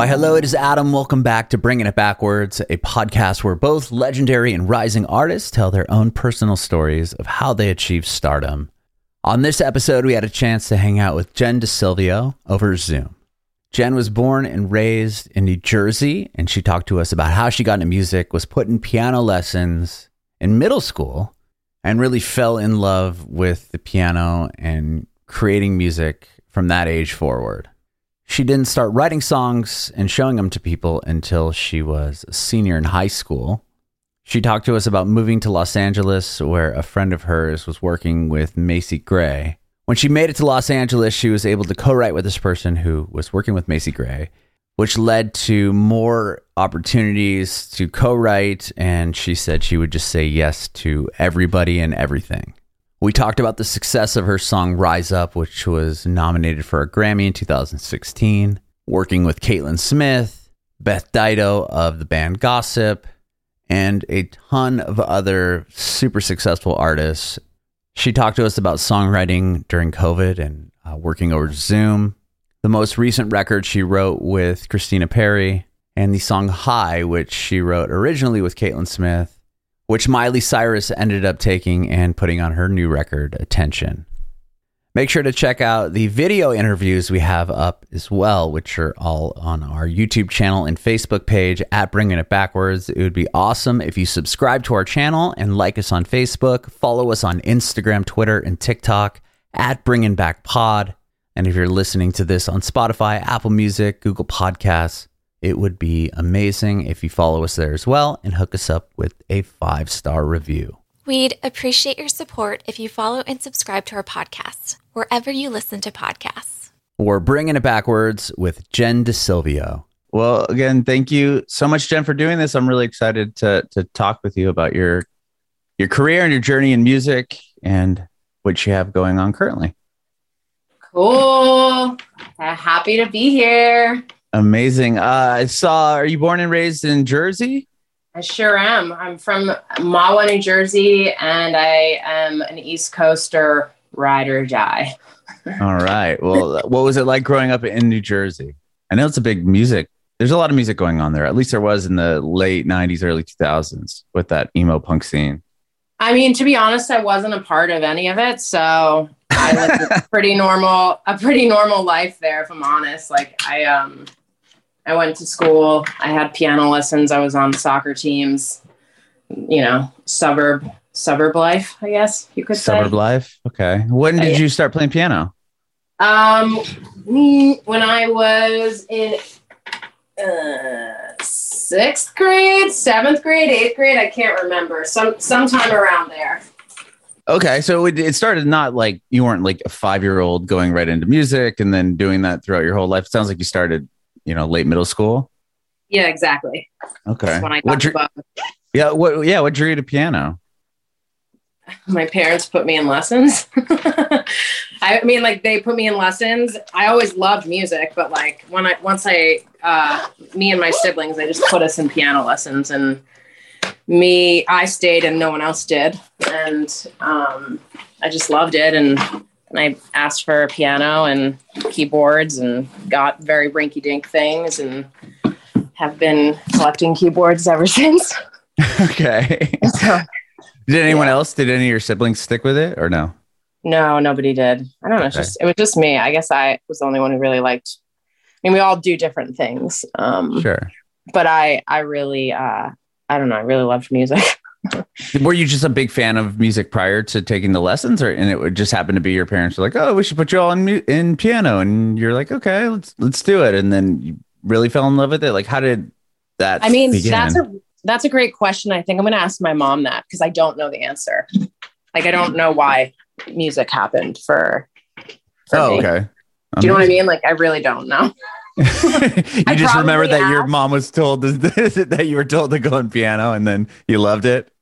Why, hello, it is Adam. Welcome back to Bringing It Backwards, a podcast where both legendary and rising artists tell their own personal stories of how they achieved stardom. On this episode, we had a chance to hang out with Jen Decilveo over Zoom. Jen was born and raised in New Jersey, and she talked to us about how she got into music, was put in piano lessons in middle school, and really fell in love with the piano and creating music from that age forward. She didn't start writing songs and showing them to people until she was a senior in high school. She talked to us about moving to Los Angeles, where a friend of hers was working with Macy Gray. When she made it to Los Angeles, she was able to co write with this person who was working with Macy Gray, which led to more opportunities to co write. And she said she would just say yes to everybody and everything. We talked about the success of her song Rise Up, which was nominated for a Grammy in 2016, working with Caitlyn Smith, Beth Ditto of the band Gossip, and a ton of other super successful artists. She talked to us about songwriting during COVID and uh, working over Zoom. The most recent record she wrote with Christina Perri, and the song High, which she wrote originally with Caitlyn Smith which Miley Cyrus ended up taking and putting on her new record, Attention. Make sure to check out the video interviews we have up as well, which are all on our YouTube channel and Facebook page at Bringing It Backwards. It would be awesome if you subscribe to our channel and like us on Facebook, follow us on Instagram, Twitter, and TikTok at Bringing Back Pod. And if you're listening to this on Spotify, Apple Music, Google Podcasts, it would be amazing if you follow us there as well and hook us up with a five star review. We'd appreciate your support if you follow and subscribe to our podcast wherever you listen to podcasts. We're bringing it backwards with Jen Decilveo. Well, again, thank you so much, Jen, for doing this. I'm really excited to to talk with you about your your career and your journey in music and what you have going on currently. Cool. Happy to be here. Amazing. Uh, I saw. Are you born and raised in Jersey? I sure am. I'm from Mahwah, New Jersey, and I am an East Coaster ride or die. All right. Well, what was it like growing up in New Jersey? I know it's a big music. There's a lot of music going on there. At least there was in the late '90s, early 2000s with that emo punk scene. I mean, to be honest, I wasn't a part of any of it, so I lived a pretty normal, a pretty normal life there. If I'm honest, like I um, I went to school. I had piano lessons. I was on soccer teams. You know, suburb suburb life. I guess you could suburb say suburb life. Okay. When did you start playing piano? Um, when I was in uh, sixth grade, seventh grade, eighth grade. I can't remember. Some sometime around there. Okay, so it, it started not like you weren't like a five year old going right into music and then doing that throughout your whole life. It sounds like you started you know, late middle school? Yeah, exactly. Okay. when I got drew, Yeah, what yeah, what drew you to piano? My parents put me in lessons. I mean, like they put me in lessons. I always loved music, but like when I once I uh, me and my siblings, they just put us in piano lessons, and me, I stayed, and no one else did, and um, I just loved it, and and I asked for a piano and keyboards and got very rinky dink things and have been collecting keyboards ever since. okay. So, did anyone yeah. else, did any of your siblings stick with it or no? No, nobody did. I don't know. It's okay. just, it was just me. I guess I was the only one who really liked, I mean, we all do different things. Um, sure. But I, I really, uh, I don't know. I really loved music. Were you just a big fan of music prior to taking the lessons, or and it would just happen to be your parents were like, "Oh, we should put you all in in piano," and you're like, "Okay, let's let's do it," and then you really fell in love with it. Like, how did that? I mean, begin? that's a that's a great question. I think I'm going to ask my mom that because I don't know the answer. Like, I don't know why music happened for. for oh, me. okay. Do you know what I mean? Like, I really don't know. You I just remember that your mom was told that you were told to go on piano and then you loved it.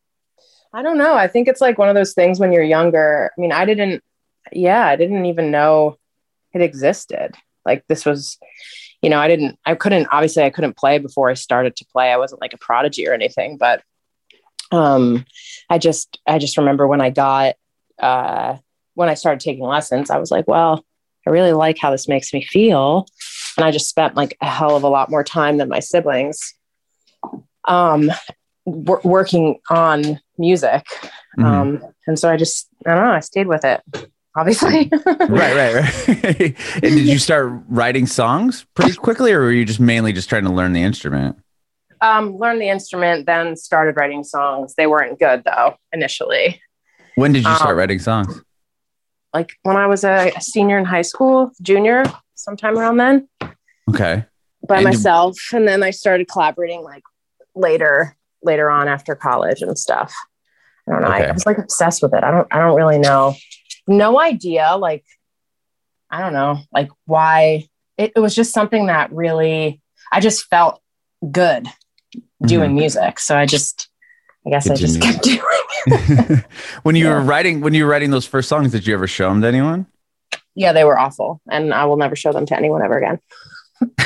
I don't know. I think it's like one of those things when you're younger. I mean, I didn't, yeah, I didn't even know it existed. Like this was, you know, I didn't, I couldn't, obviously I couldn't play before I started to play. I wasn't like a prodigy or anything, but um, I just, I just remember when I got, uh, when I started taking lessons, I was like, well, I really like how this makes me feel and I just spent like a hell of a lot more time than my siblings um, wor- working on music. Mhm. Um, and so I just, I don't know, I stayed with it, obviously. right, right, right. and did you start writing songs pretty quickly, or were you just mainly just trying to learn the instrument? um, learned the instrument, then started writing songs. They weren't good though, initially. When did you start Um, writing songs? Like when I was a senior in high school, junior, sometime around then. Okay. by And- myself and then i started collaborating like later later on after college and stuff. I don't know. I, Okay. I was like obsessed with it. I don't i don't really know. No idea like i don't know like why. It, it was just something that really i just felt good doing mm-hmm. music. So i just i guess i just kept doing it when you were writing, when you were writing those first songs, did you ever show them to anyone? yeah they were awful and i will never show them to anyone ever again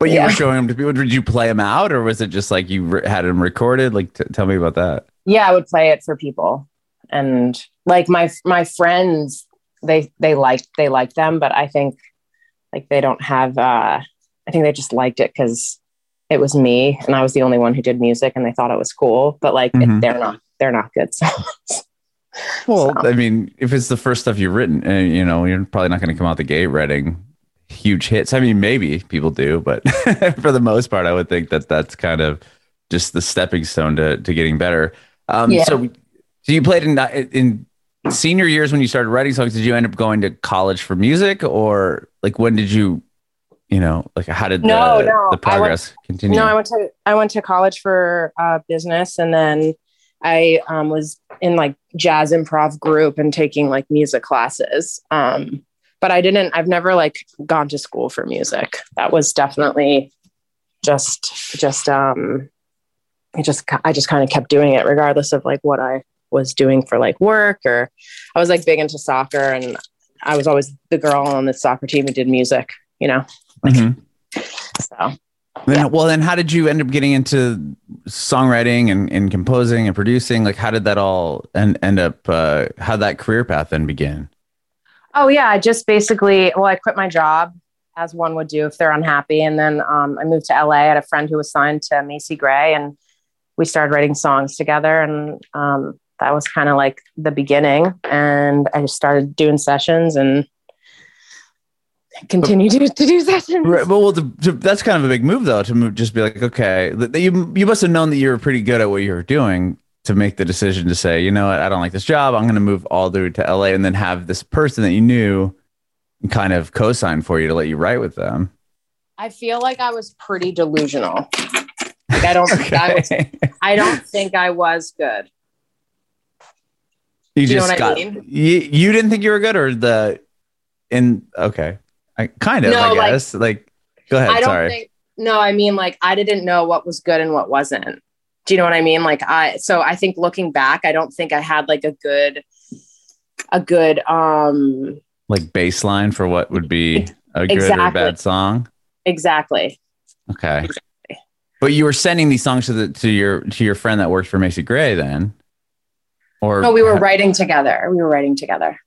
But you Yeah. were showing them to people. Did you play them out, or was it just like you re- had them recorded? Like, t- tell me about that. yeah i would play it for people and like my my friends they they like they like them but i think like they don't have uh i think they just liked it because it was me and i was the only one who did music and they thought it was cool but like Mhm. they're not they're not good songs Well, So- I mean, if it's the first stuff you've written, uh, you know, you're probably not going to come out the gate writing huge hits. I mean, maybe people do, but for the most part, I would think that that's kind of just the stepping stone to to getting better. Um, Yeah. So, so you played in in senior years when you started writing songs. Did you end up going to college for music, or like when did you, you know, like how did No, the, no, the I went- progress continue? no i went to i went to college for uh business and then i um was in like jazz improv group and taking like music classes. Um but i didn't i've never like gone to school for music. That was definitely just just um i just i just kind of kept doing it regardless of like what i was doing for like work or i was like big into soccer and i was always the girl on the soccer team who did music you know Mhm. so Then, Well, then how did you end up getting into songwriting and, and composing and producing? Like, how did that all end, end up, uh, how that career path then begin? Oh yeah, I just basically well, I quit my job as one would do if they're unhappy, and then um, I moved to LA. I had a friend who was signed to Macy Gray, and we started writing songs together, and um, that was kind of like the beginning. And I just started doing sessions and continued to, to do sessions. Right, but well, to, to, that's kind of a big move, though, to move, just be like, okay, th- you you must have known that you were pretty good at what you were doing to make the decision to say, you know what, I don't like this job. I'm going to move all the way to LA, and then have this person that you knew kind of co-sign for you to let you write with them. I feel like I was pretty delusional. Like I don't think I was. I don't think I was good. you Do you know just what I got mean? you, you didn't think you were good, or the in okay, I kind of No, I guess like, go ahead. I don't sorry. think no, I mean like I didn't know what was good and what wasn't. Do you know what I mean? Like I so I think looking back, I don't think I had like a good a good um like baseline for what would be a good or bad song. exactly. Okay. But you were sending these songs to the to your to your friend that worked for Macy Gray then, or No, we were writing together. We were writing together.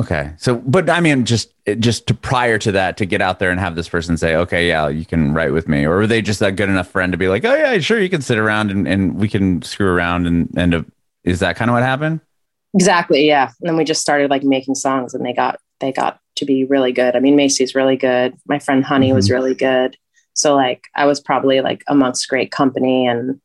Okay. So, but I mean, just just to prior to that, to get out there and have this person say, "Okay, yeah, you can write with me," or were they just a good enough friend to be like, "Oh yeah, sure, you can sit around and, and we can screw around and end up." Is that kind of what happened? Exactly, yeah. And then we just started like making songs and they got they got to be really good. I mean, Macy's really good. My friend Honey was mm-hmm. really good. So like I was probably like amongst great company and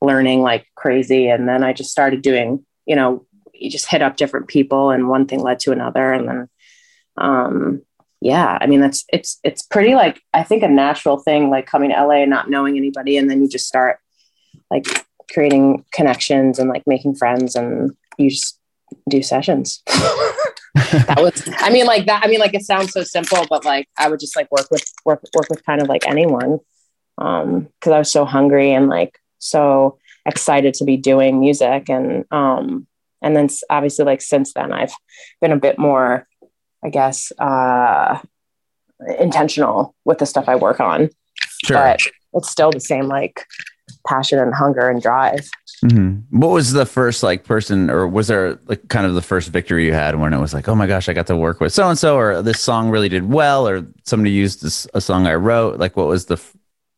learning like crazy. And then I just started doing, you know, you just hit up different people and one thing led to another. And then um yeah, I mean that's it's it's pretty like I think a natural thing like coming to LA and not knowing anybody and then you just start like creating connections and like making friends and you just do sessions. that was I mean like that I mean like it sounds so simple but like I would just like work with work work with kind of like anyone um cuz I was so hungry and like so excited to be doing music and um and then obviously like since then I've been a bit more I guess uh intentional with the stuff I work on Sure. but it's still the same like passion and hunger and drive. Mm-hmm. What was the first like person, or was there like kind of the first victory you had when it was like, oh my gosh, I got to work with so and so, or this song really did well, or somebody used this, a song I wrote? Like, what was the f-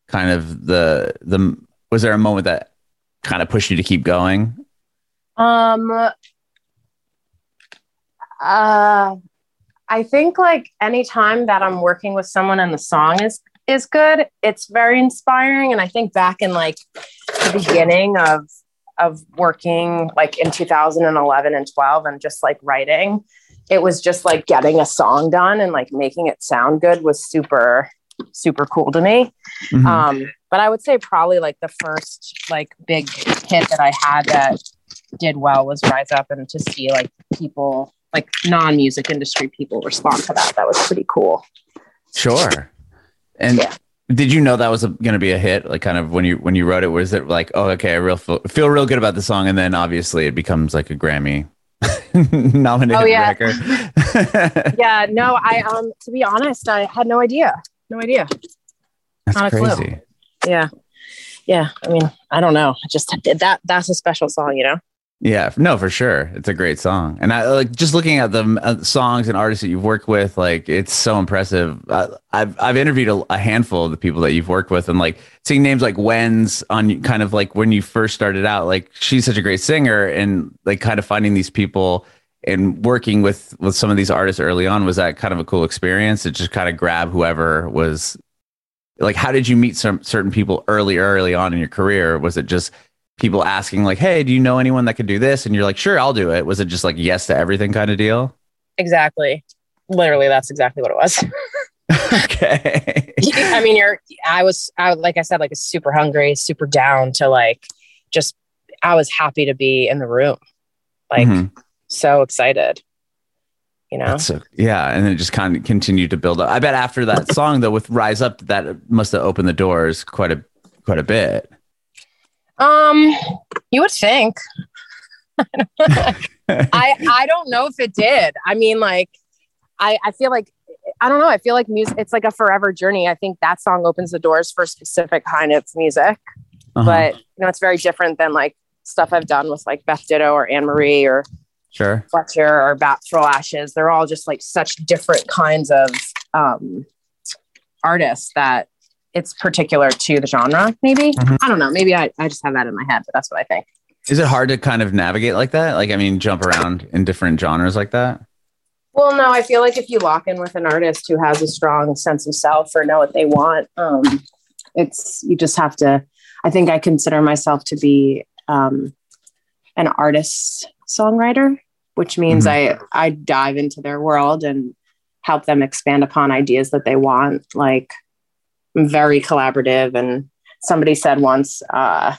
kind of the the was there a moment that kind of pushed you to keep going? Um, uh, I think like anytime that I'm working with someone and the song is is good, it's very inspiring. And I think back in like the beginning of of working like in 2011 and 12 and just like writing, it was just like getting a song done and like making it sound good was super super cool to me. Mm-hmm. Um, but I would say probably like the first like big hit that I had that did well was Rise Up and to see like people like non-music industry people respond to that. That was pretty cool. Sure. And yeah. did you know that was going to be a hit? Like kind of when you when you wrote it, was it like, oh, okay, I real feel, feel real good about the song, and then obviously it becomes like a Grammy nominated oh, yeah. record. yeah, no, I um to be honest, I had no idea. No idea. That's Not crazy. Clue. Yeah. Yeah. I mean, I don't know. I just did that. That's a special song, you know? Yeah, no, for sure. It's a great song. And I like just looking at the uh, songs and artists that you've worked with, like it's so impressive. Uh, I've I've interviewed a, a, handful of the people that you've worked with and like seeing names like Wen's on kind of like when you first started out, like she's such a great singer and like kind of finding these people and working with with some of these artists early on was that kind of a cool experience to just kind of grab whoever was like how did you meet some certain people early early on in your career was it just people asking like hey do you know anyone that could do this? And you're like sure i'll do it. Was it just like yes to everything kind of deal? Exactly. Literally that's exactly what it was. Okay. I mean you're i was i like i said like super hungry super down to like just i was happy to be in the room. Like mm-hmm. so excited. You know? So, yeah and then it just kind of continued to build up. I bet after that song though with rise up that must have opened the doors quite a quite a bit um you would think. I i don't know if it did. I mean like i i feel like i don't know. I feel like music it's like a forever journey. I think that song opens the doors for a specific kind of music uh-huh. but you know it's very different than like stuff i've done with like beth ditto or anne marie or sure. Fletcher or Bats Ashes. They're all just like such different kinds of um, artists that it's particular to the genre. Maybe mm-hmm. I don't know. Maybe I, I just have that in my head, but that's what I think. Is it hard to kind of navigate like that? Like, I mean, jump around in different genres like that? Well, no, I feel like if you lock in with an artist who has a strong sense of self or know what they want, um, it's you just have to. I think I consider myself to be um, an artist songwriter which means mm-hmm. I I dive into their world and help them expand upon ideas that they want. Like very collaborative. And somebody said once, uh,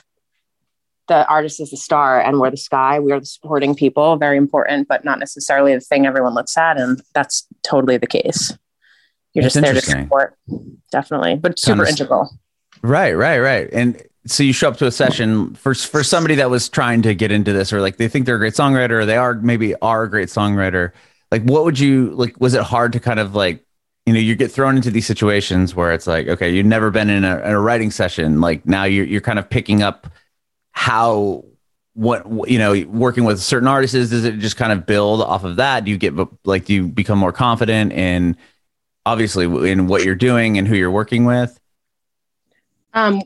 the artist is the star and we're the sky. We are the supporting people, very important, but not necessarily the thing everyone looks at. And that's totally the case. You're that's just there to support, definitely, but super integral. Right, right, right. And so you show up to a session for for somebody that was trying to get into this or like they think they're a great songwriter or they are maybe are a great songwriter like what would you like was it hard to kind of like you know you get thrown into these situations where it's like okay you've never been in a, in a writing session. Like now you're, you're kind of picking up how what you know working with certain artists is does it just kind of build off of that? Do you get like do you become more confident in obviously in what you're doing and who you're working with? Um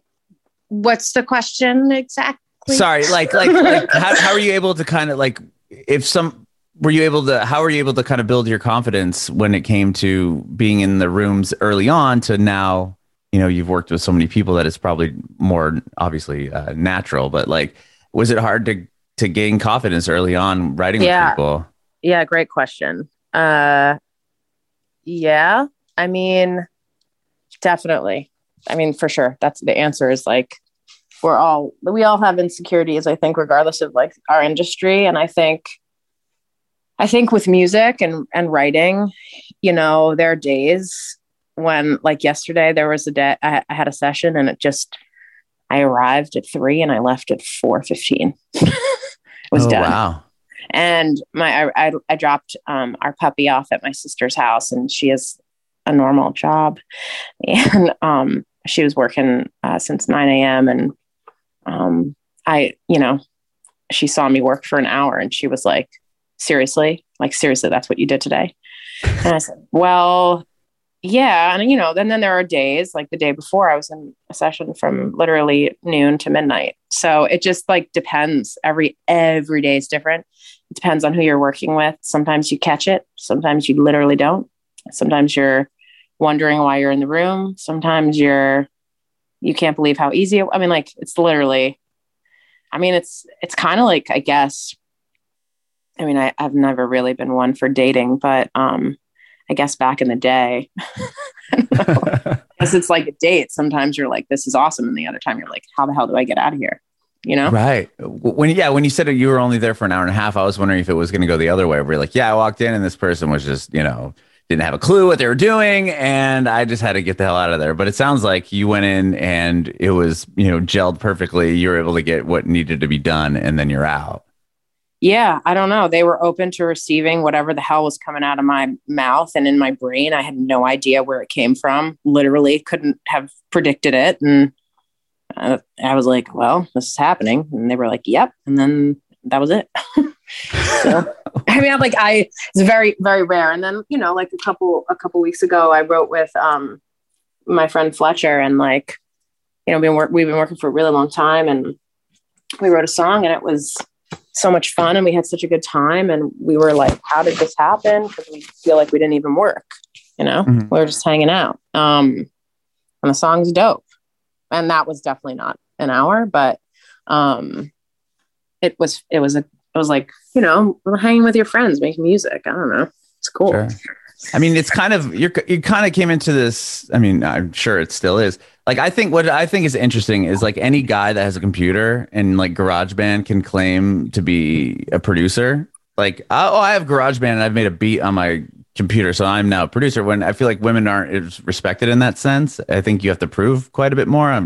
what's the question exactly? Sorry, like like like how how are you able to kind of like if some were you able to how were you able to kind of build your confidence when it came to being in the rooms early on to now you know you've worked with so many people that it's probably more obviously uh, natural but like was it hard to to gain confidence early on writing yeah. with people? Yeah great question. Uh yeah i mean definitely. I mean for sure that's the answer is like we're all we all have insecurities i think regardless of like our industry and i think i think with music and and writing you know there are days when like yesterday there was a day i, I had a session and it just i arrived at three and i left at 4.15 it was oh, done. wow. And my I, I, I dropped um, our puppy off at my sister's house and she has a normal job. And um, she was working uh, since 9 a.m and um, I, you know, she saw me work for an hour and she was like, seriously, like, seriously, that's what you did today. And I said, well, yeah. And, you know, then, then there are days like the day before I was in a session from literally noon to midnight. So it just like depends. Every, every day is different. It depends on who you're working with. Sometimes you catch it. Sometimes you literally don't. Sometimes you're wondering why you're in the room. Sometimes you're, you can't believe how easy. It, I mean, like it's literally, I mean, it's, it's kind of like, I guess, I mean, I, I've never really been one for dating, but, um, I guess back in the day, because it's like a date. Sometimes you're like, this is awesome. And the other time you're like, how the hell do I get out of here? You know? Right. When, yeah, when you said you were only there for an hour and a half, I was wondering if it was going to go the other way where you're like, yeah, I walked in and this person was just, you know, didn't have a clue what they were doing. And I just had to get the hell out of there. But it sounds like you went in and it was, you know, gelled perfectly. You were able to get what needed to be done and then you're out yeah, I don't know. They were open to receiving whatever the hell was coming out of my mouth and in my brain. I had no idea where it came from. Literally couldn't have predicted it. And uh, I was like, well, this is happening. And they were like, yep. And then that was it. so, I mean, I'm like, I, it's very, very rare. And then, you know, like a couple, a couple weeks ago, I wrote with, um, my friend Fletcher and like, you know, been work, we've been working for a really long time and we wrote a song and it was, so much fun and we had such a good time and we were like how did this happen? Because we feel like we didn't even work you know? Mm-hmm. we were just hanging out. Um and the song's dope. And that was definitely not an hour but um it was it was a it was like you know hanging with your friends making music. I don't know. It's cool. Sure. I mean, it's kind of you're you kind of came into this. I mean, I'm sure it still is. Like, I think what I think is interesting is like any guy that has a computer and like GarageBand can claim to be a producer. Like, oh, I have GarageBand and I've made a beat on my computer, so I'm now a producer. When I feel like women aren't respected in that sense, I think you have to prove quite a bit more. I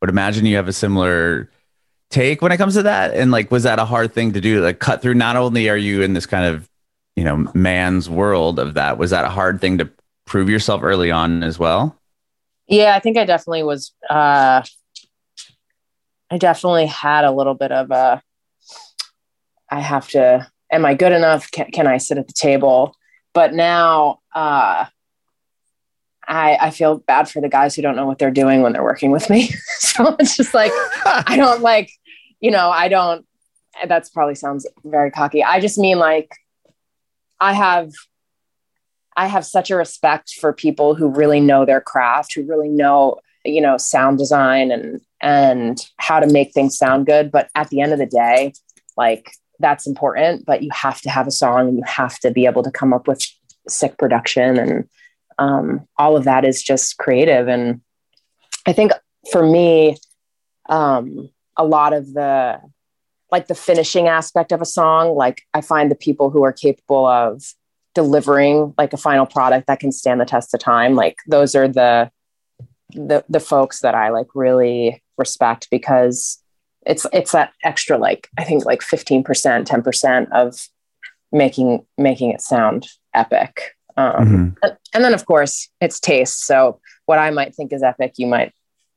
would imagine you have a similar take when it comes to that. And like, was that a hard thing to do? Like, cut through. Not only are you in this kind of you know man's world of that was that a hard thing to prove yourself early on as well yeah i think i definitely was uh i definitely had a little bit of a i have to am i good enough can, can i sit at the table but now uh I, I feel bad for the guys who don't know what they're doing when they're working with me. so it's just like, I don't like, you know, I don't, that's probably sounds very cocky. I just mean like, I have I have such a respect for people who really know their craft, who really know, you know, sound design and and how to make things sound good. But at the end of the day, like that's important, but you have to have a song and you have to be able to come up with sick production and um, all of that is just creative. And I think for me, um, a lot of the like the finishing aspect of a song like i find the people who are capable of delivering like a final product that can stand the test of time like those are the the the folks that i like really respect because it's it's that extra like i think like 15% 10% of making making it sound epic. Um, mm-hmm. and, and then of course it's taste. So what i might think is epic you might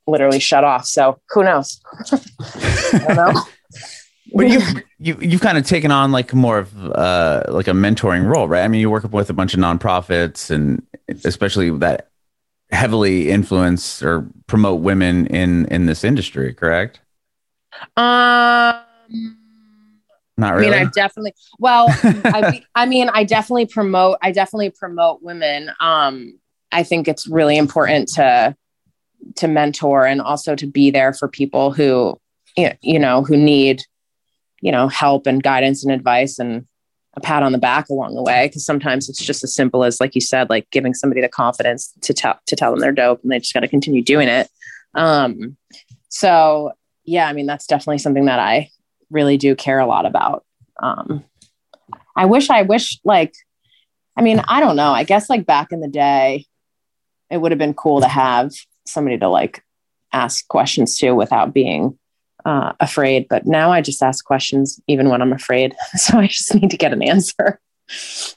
literally shut off. So who knows? I don't know but you you you've kind of taken on like more of uh like a mentoring role, right? I mean, you work with a bunch of nonprofits and especially that heavily influence or promote women in in this industry, correct? Um not really. I mean, I definitely well, I, I mean, I definitely promote I definitely promote women. Um I think it's really important to to mentor and also to be there for people who you know who need you know help and guidance and advice and a pat on the back along the way. Because sometimes it's just as simple as like you said like giving somebody the confidence to tell to tell them they're dope and they just got to continue doing it. Um so yeah i mean that's definitely something that i really do care a lot about. Um i wish i wish like i mean i don't know. I guess like back in the day it would have been cool to have somebody to like ask questions to without being uh, afraid, but now I just ask questions even when I'm afraid. So I just need to get an answer.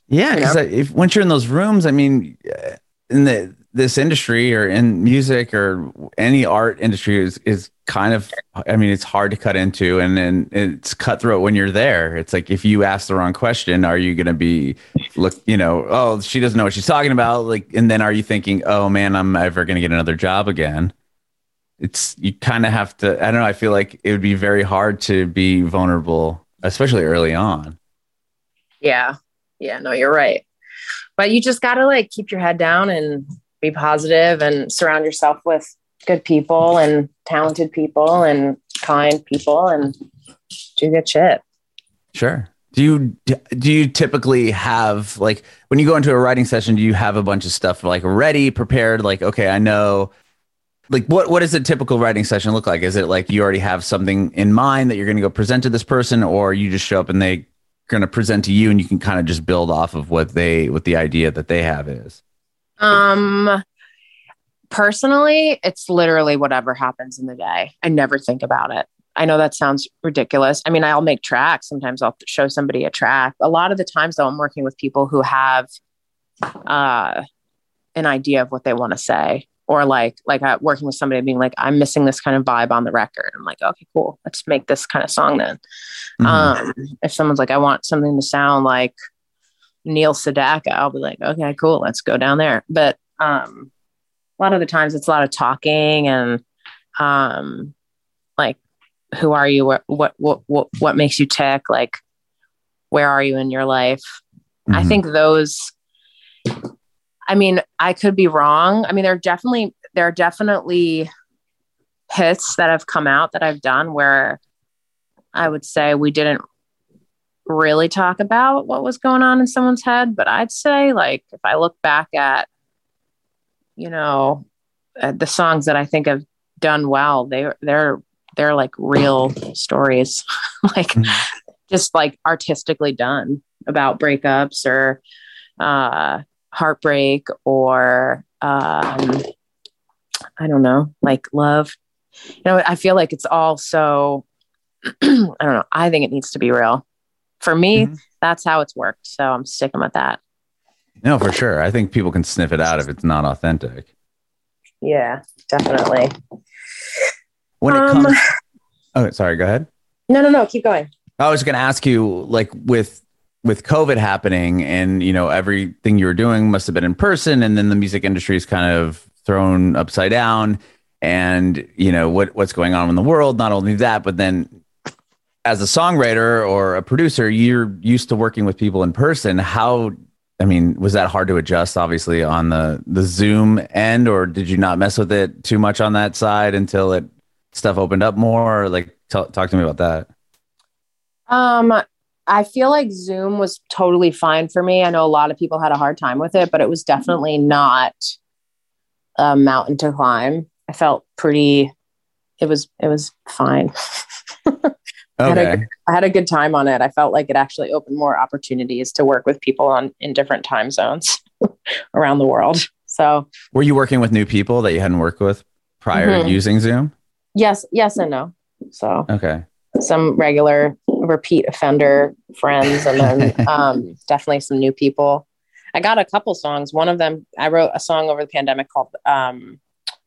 Yeah, because you know? if once you're in those rooms, I mean, uh, in the this industry or in music or any art industry is is kind of I mean it's hard to cut into and then it's cutthroat when you're there. It's like if you ask the wrong question, are you going to be look, you know, oh, she doesn't know what she's talking about like and then are you thinking, "Oh man, I'm ever going to get another job again?" It's you kind of have to I don't know, I feel like it would be very hard to be vulnerable especially early on. Yeah. Yeah, no, you're right. But you just got to like keep your head down and be positive and surround yourself with good people and talented people and kind people and do good shit. Sure. Do you do you typically have like when you go into a writing session do you have a bunch of stuff like ready prepared like okay I know like what what does a typical writing session look like? Is it like you already have something in mind that you're going to go present to this person or you just show up and they're going to present to you and you can kind of just build off of what they what the idea that they have is? Um personally it's literally whatever happens in the day. I never think about it. I know that sounds ridiculous. I mean i'll make tracks. Sometimes i'll show somebody a track. A lot of the times though i'm working with people who have uh an idea of what they want to say or like like uh, working with somebody being like i'm missing this kind of vibe on the record. I'm like okay cool. Let's make this kind of song then. Mm-hmm. um if someone's like i want something to sound like neil sedaka i'll be like okay cool. Let's go down there. But um a lot of the times it's a lot of talking and um like who are you? What what what what, what makes you tick? Like where are you in your life? Mm-hmm. i think those I mean, I could be wrong. I mean, there are definitely there are definitely hits that have come out that I've done where I would say we didn't really talk about what was going on in someone's head, but I'd say like if I look back at you know the songs that I think have done well, they they're they're like real stories, like mm-hmm. just like artistically done about breakups or uh heartbreak or um, I don't know, like love. You know, I feel like it's all so, I don't know. I think it needs to be real. For me, mm-hmm. that's how it's worked. So I'm sticking with that. No, for sure. I think people can sniff it out if it's not authentic. Yeah, definitely. When it um, comes, oh, sorry. Go ahead. No, no, no. Keep going. I was going to ask you, like, with with COVID happening and you know everything you were doing must have been in person, and then the music industry is kind of thrown upside down, and you know what what's going on in the world. Not only that, but then as a songwriter or a producer, you're used to working with people in person. How I mean, was that hard to adjust? Obviously, on the the Zoom end, or did you not mess with it too much on that side until it stuff opened up more? Like, t- talk to me about that. Um, I feel like Zoom was totally fine for me. I know a lot of people had a hard time with it, but it was definitely not a mountain to climb. I felt pretty it was it was fine. okay. I, had a, I had a good time on it. I felt like it actually opened more opportunities to work with people on in different time zones around the world. So, were you working with new people that you hadn't worked with prior mm-hmm. to using Zoom? Yes, yes and no. So, okay. Some regular repeat offender friends and then um, definitely some new people. I got a couple songs. One of them, I wrote a song over the pandemic called um,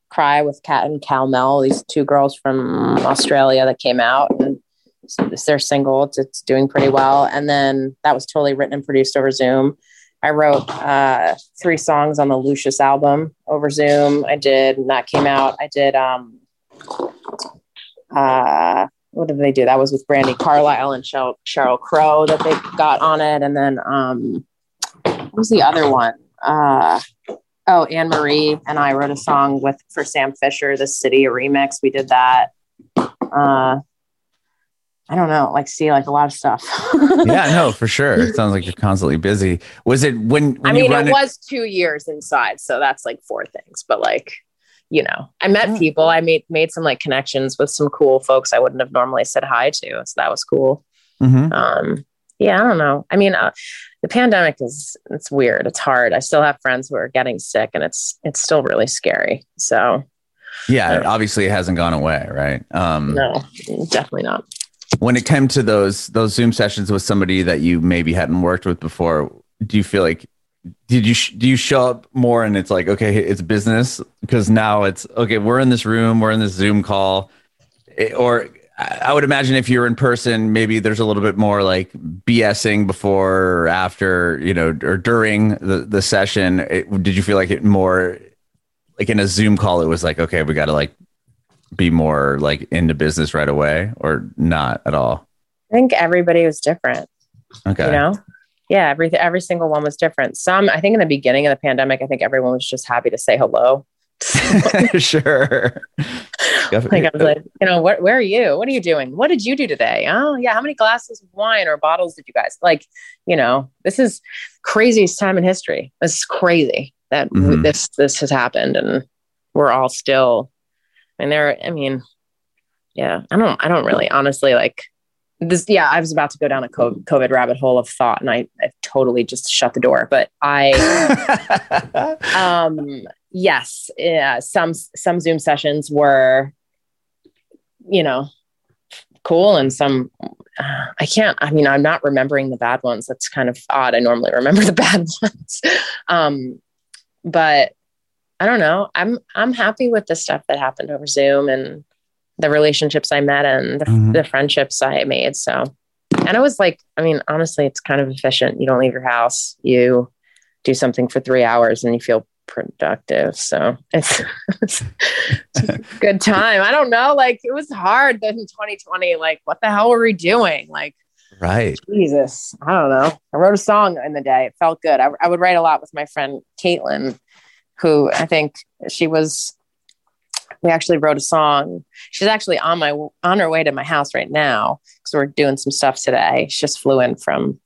Cry with Cat and Calmell, these two girls from Australia that came out. And it's their single. It's, it's doing pretty well. And then that was totally written and produced over Zoom. I wrote uh, three songs on the Lucius album over Zoom. I did, and that came out. I did um, uh, what did they do? That was with Brandi Carlile and Sheryl, Sheryl Crow that they got on it. And then um, what was the other one? Uh, oh, Anne Marie and I wrote a song with for Sam Fischer, the City a remix. We did that. Uh, I don't know, like see like a lot of stuff. yeah, no, for sure. It sounds like you're constantly busy. Was it when, when I mean, it was two years inside, so that's like four things. But like, you know, I met mm. people. I made made some like connections with some cool folks I wouldn't have normally said hi to. So that was cool. Mm-hmm. Um, yeah, I don't know. I mean, uh, the pandemic is it's weird. It's hard. I still have friends who are getting sick, and it's it's still really scary. So, yeah, obviously it hasn't gone away, right? Um, no, definitely not. When it came to those those Zoom sessions with somebody that you maybe hadn't worked with before, do you feel like did you sh- do you show up more and it's like okay it's business? Because now it's okay we're in this room we're in this zoom call. It- or I I would imagine if you're in person maybe there's a little bit more like BSing before or after you know or during the the session. It, did you feel like it more like in a zoom call it was like okay we got to like be more like into business right away or not at all? I think everybody was different. okay. you know yeah every every single one was different. Some i think in the beginning of the pandemic i think everyone was just happy to say hello. Sure. Like i was like you know what, where are you? What are you doing? What did you do today? Oh yeah how many glasses of wine or bottles did you guys like you know this is craziest time in history. This is crazy that Mhm. this this has happened and we're all still and there i mean yeah i don't i don't really honestly like this yeah i was about to go down a covid rabbit hole of thought and i, I totally just shut the door but i um yes yeah some some zoom sessions were you know cool and some uh, i can't i mean i'm not remembering the bad ones. That's kind of odd. I normally remember the bad ones. Um but i don't know. I'm i'm happy with the stuff that happened over zoom and the relationships i met and the, Mhm. the friendships i made so and it was like i mean honestly it's kind of efficient you don't leave your house you do something for three hours and you feel productive. So it's, it's a good time. I don't know. Like it was hard then in 2020. Like, what the hell were we doing? Like, right Jesus, I don't know. I wrote a song in the day. It felt good. I, I would write a lot with my friend Caitlyn, who I think she was. We actually wrote a song. She's actually on my on her way to my house right now because we're doing some stuff today. She just flew in from.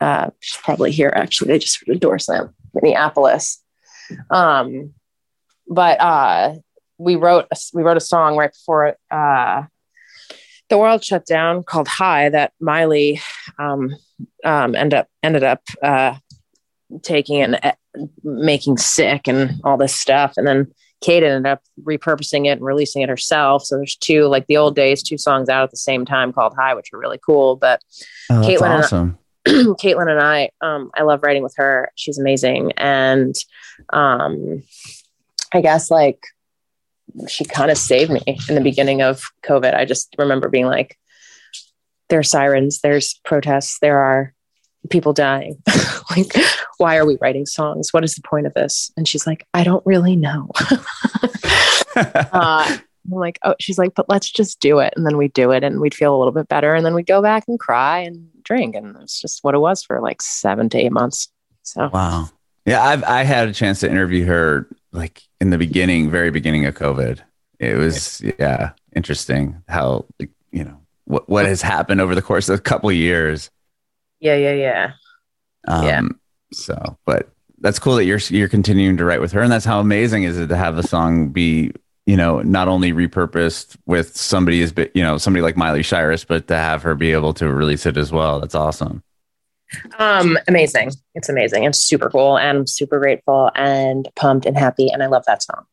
Uh, she's probably here. Actually, they just heard a door slam. Minneapolis. Um, but uh, we wrote a, we wrote a song right before uh, the world shut down called "High" that Miley um, um, ended up ended up uh, taking and uh, making sick and all this stuff, and then Kate ended up repurposing it and releasing it herself. So there's two like the old days, two songs out at the same time called "High," which are really cool. But oh, Caitlyn and- awesome Caitlyn and I, um, I love writing with her. She's amazing. And um, I guess like she kind of saved me in the beginning of COVID. I just remember being like, there are sirens, there's protests, there are people dying. like, why are we writing songs? What is the point of this? And she's like, I don't really know. uh, I'm like, oh, she's like, but let's just do it. And then we do it and we'd feel a little bit better. And then we'd go back and cry and drink. And it's just what it was for like seven to eight months. So, Wow. Yeah, I've I had a chance to interview her like in the beginning, very beginning of COVID. It was yeah, interesting how like, you know what what has happened over the course of a couple of years. Yeah, yeah, yeah. Um, Yeah. So, but that's cool that you're you're continuing to write with her, and that's how amazing is it to have a song be you know not only repurposed with somebody as you know somebody like Miley Cyrus, but to have her be able to release it as well. That's awesome. Um, amazing. It's amazing. It's super cool. And I'm super grateful and pumped and happy. And I love that song.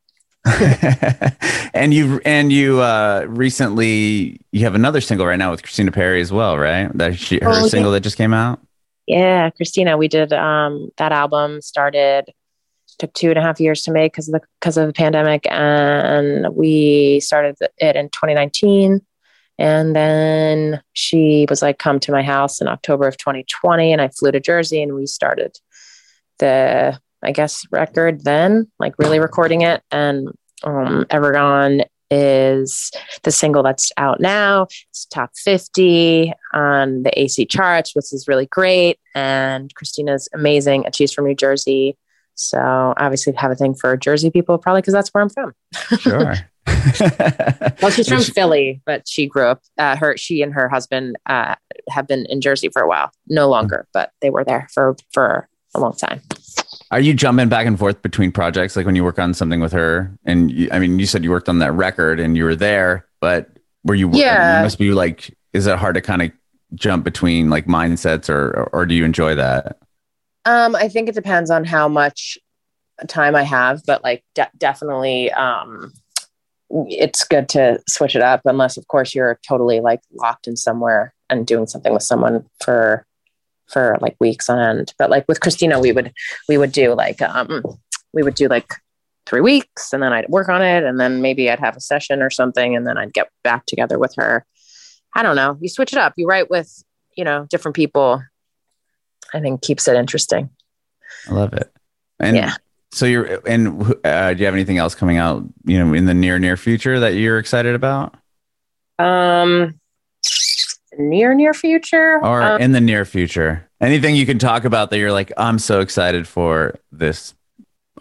and you and you uh recently you have another single right now with Christina Perri as well, right? That she her Oh, yeah. single that just came out. Yeah, Christina, we did um that album started took two and a half years to make because of the because of the pandemic and we started it in 2019 and then she was like come to my house in October of 2020 and I flew to Jersey and we started the I guess record then like really recording it and um Evergone is the single that's out now. It's top 50 on the AC charts, which is really great. And Christina's amazing. And she's from New Jersey. So obviously have a thing for Jersey people, probably because that's where I'm from. Sure. Well, she's from Philly, but she grew up, uh, her, she and her husband uh, have been in Jersey for a while. No longer, but they were there for, for a long time. Are you jumping back and forth between projects like when you work on something with her? And you, I mean, you said you worked on that record and you were there, but were you? Yeah. You must be like, is it hard to kind of jump between like mindsets, or or do you enjoy that? Um, I think it depends on how much time I have, but like de- definitely, um, it's good to switch it up unless, of course, you're totally like locked in somewhere and doing something with someone for for like weeks on end. But like with Christina, we would we would do like um we would do like three weeks and then I'd work on it and then maybe I'd have a session or something and then I'd get back together with her. I don't know. You switch it up. You write with, you know, different people. I think keeps it interesting. I love it. And Yeah. so you're, and uh, do you have anything else coming out, you know, in the near, near future that you're excited about Um near near future. or um, in the near future? Anything you can talk about that you're like, I'm so excited for this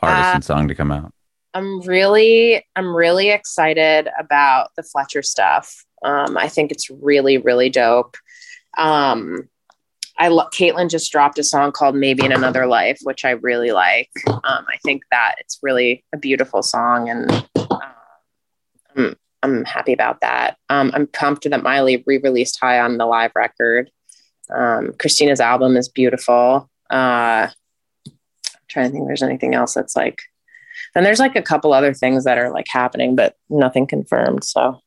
artist Uh, and song to come out. I'm really, I'm really excited about the Fletcher stuff. Um, I think it's really, really dope. Um, I love Caitlyn just dropped a song called "Maybe in Another Life," which I really like. Um, I think that it's really a beautiful song, and uh, I'm, I'm happy about that. Um, I'm pumped that Miley re-released "High" on the live record. Um, Christina's album is beautiful. Uh, trying to think if there's anything else that's like and there's like a couple other things that are like happening but nothing confirmed so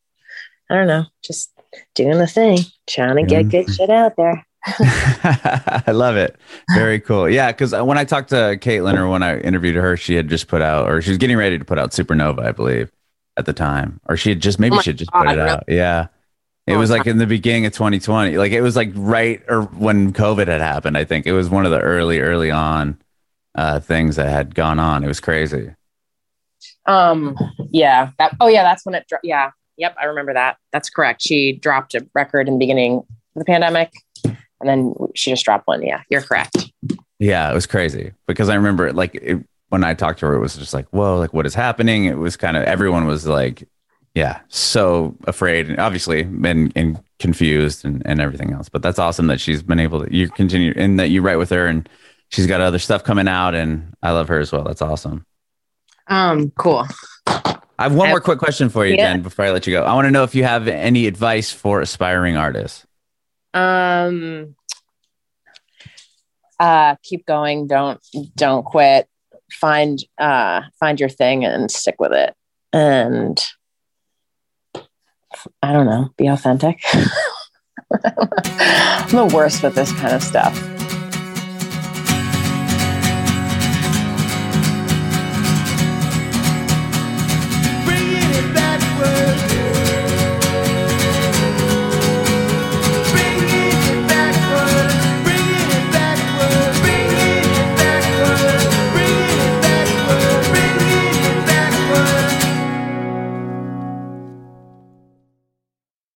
i don't know just doing the thing trying to get good shit out there I love it. Very cool. Yeah, because when I talked to Caitlyn or when I interviewed her, she had just put out, or she's getting ready to put out Supernova, I believe, at the time, or she had just maybe Oh she had just God, put it really? out. Yeah, it Oh, was like in the beginning of 2020, like it was like right or when COVID had happened. I think it was one of the early, early on uh, things that had gone on. It was crazy. um yeah that oh yeah that's when it dro- yeah yep i remember that that's correct she dropped a record in the beginning of the pandemic and then she just dropped one yeah you're correct Yeah, it was crazy because I remember it, like it, when I talked to her, it was just like, whoa, like what is happening? It was kind of everyone was like, yeah, so afraid and obviously and, and confused and, and everything else. But that's awesome that she's been able to you continue and that you write with her and she's got other stuff coming out and I love her as well. That's awesome. um cool I have one more quick question for you, Yeah. Jen, before I let you go. I want to know if you have any advice for aspiring artists. um uh keep going don't don't quit find uh find your thing and stick with it. And i don't know be authentic. I'm the worst with this kind of stuff